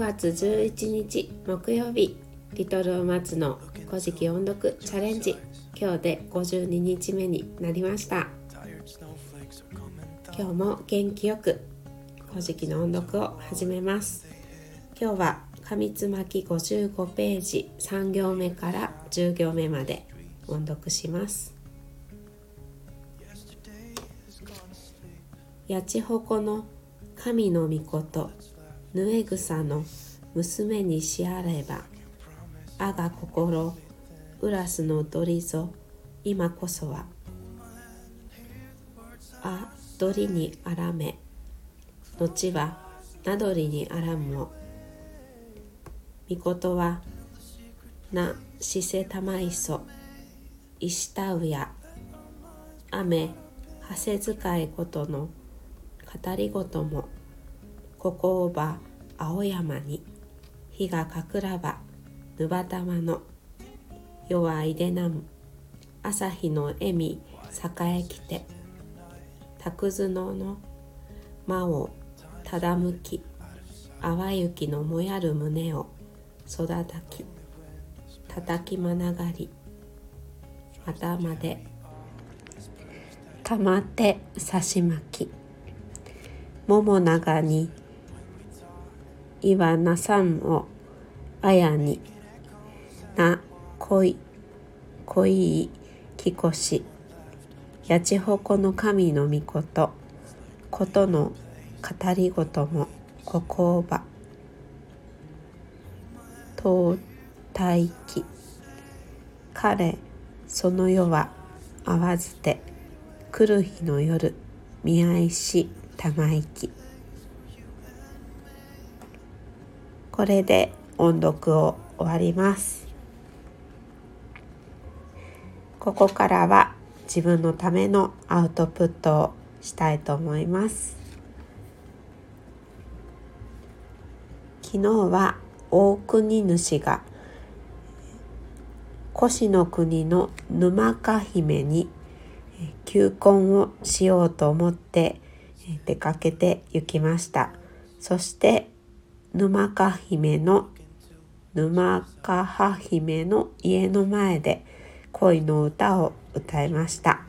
月11日木曜日リトルマツの古事記音読チャレンジ。今日で52日目になりました。今日も元気よく古事記の音読を始めます。今日は紙つ巻き55ページ3行目から10行目まで音読します。八千穂の神の御事ぬえ草の娘にしあればあが心ウラスのどりぞ今こそは。あどりにあらめ。後はなどりにあらんも。みことはなしせたまいそ。石たうや。雨はせ使いことの語りごとも。ここをば青山に日がかくらばぬばたまの夜はいでなむ朝日の笑み栄えきてたくずのの間をただむき淡雪のもやる胸を育たき叩きまながりまたまでたまってさしまき桃長に岩なさんをあやに。な恋恋きこし。やちほこの神の御事。ことの語りごともここば。東大気彼その世は会わずて来る日の夜見合いしたまいき。これで音読を終わります。ここからは自分のためのアウトプットをしたいと思います。昨日は大国主が越の国の沼か姫に求婚をしようと思って出かけて行きました。そして沼か姫の沼かは姫の家の前で恋の歌を歌いました。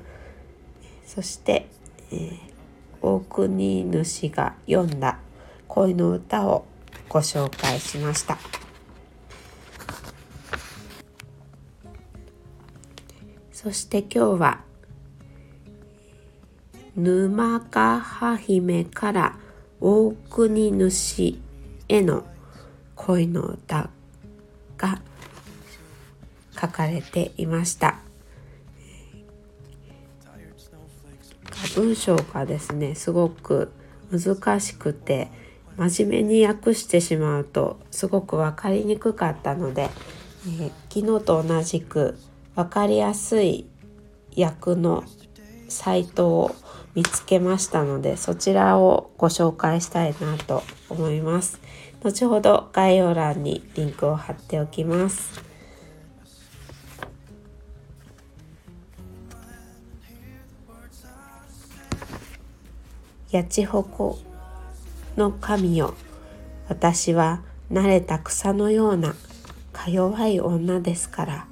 そして、えー、大国主が読んだ恋の歌をご紹介しました。そして今日は沼かは姫から大国主への恋の歌が書かれていました。文章がですねすごく難しくて真面目に訳してしまうとすごく分かりにくかったので、え、昨日と同じく分かりやすい訳のサイトを見つけましたのでそちらをご紹介したいなと思います。後ほど概要欄にリンクを貼っておきます。八千穂の神よ。私は慣れた草のようなか弱い女ですから。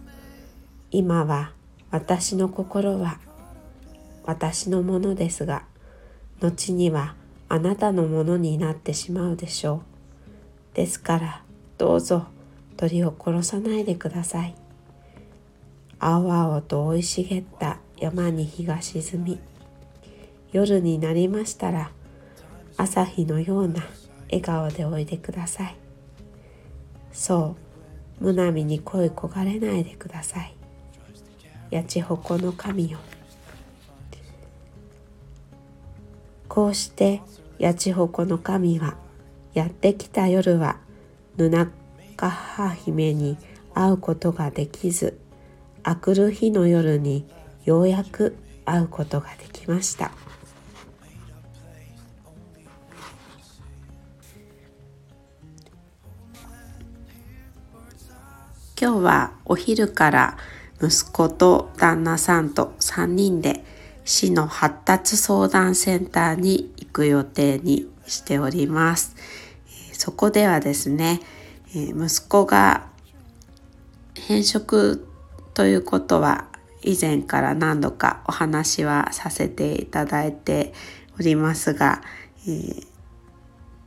今は私の心は私のものですが後にはあなたのものになってしまうでしょう。ですからどうぞ鳥を殺さないでください。青々と生い茂った山に日が沈み夜になりましたら朝日のような笑顔でおいでください。そう胸身に恋焦がれないでください。八千穂の神よ。こうして八千穂の神はやってきた夜はヌナカハ姫に会うことができずあくる日の夜にようやく会うことができました今日はお昼から息子と旦那さんと3人で市の発達相談センターに行く予定にしております。そこではですね、え息子が偏食ということは以前から何度かお話はさせていただいておりますが、えー、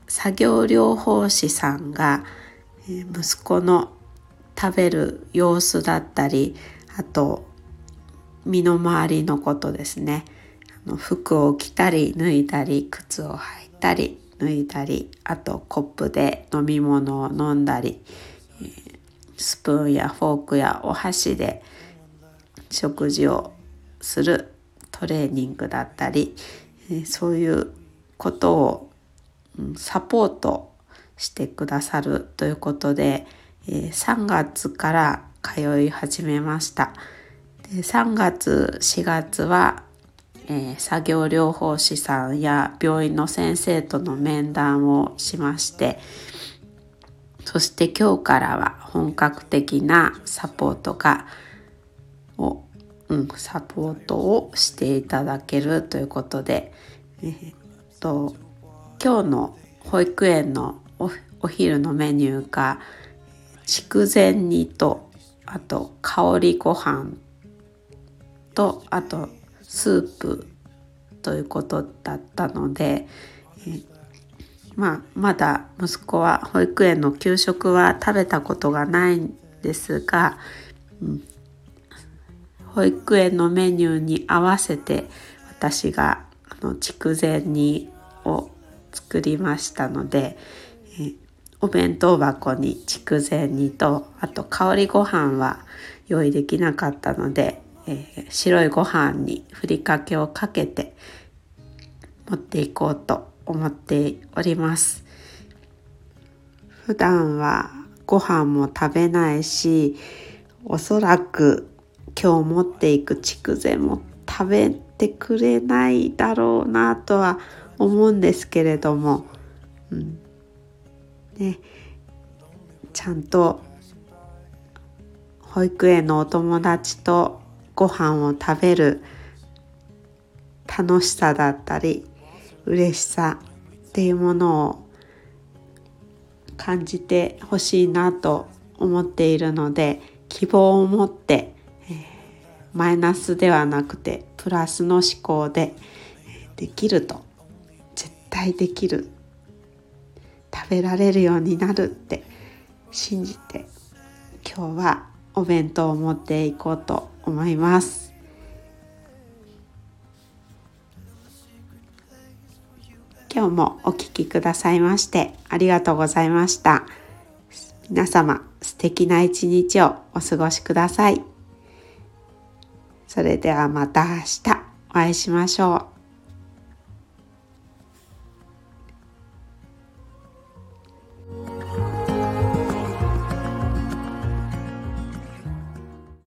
作業療法士さんが、え、息子の食べる様子だったりあと身の回りのことですね。あの服を着たり脱いだり靴を履いたり脱いだりあとコップで飲み物を飲んだり、スプーンやフォークやお箸で食事をするトレーニングだったり、そういうことをサポートしてくださるということで、3月から通い始めました。で3月4月は、えー、作業療法士さんや病院の先生との面談をしましてそして今日からは本格的なサポートがを、うん、サポートをしていただけるということで、えー、っと今日の保育園のお昼のメニューが筑前煮とあと香りご飯とあとスープということだったので、まあまだ息子は保育園の給食は食べたことがないんですが、うん、保育園のメニューに合わせて私があの筑前煮を作りましたので、お弁当箱に筑前煮とあと香りご飯は用意できなかったので、えー、白いご飯にふりかけをかけて持っていこうと思っております。普段はご飯も食べないしおそらく今日持っていく筑前も食べてくれないだろうなとは思うんですけれども、うん。ね、ちゃんと保育園のお友達とご飯を食べる楽しさだったり嬉しさっていうものを感じてほしいなと思っているので希望を持って、えー、マイナスではなくてプラスの思考でできると絶対できる。食べられるようになるって信じて今日はお弁当を持っていこうと思います。今日もお聴きくださいましてありがとうございました。皆様素敵な一日をお過ごしください。それではまた明日お会いしましょう。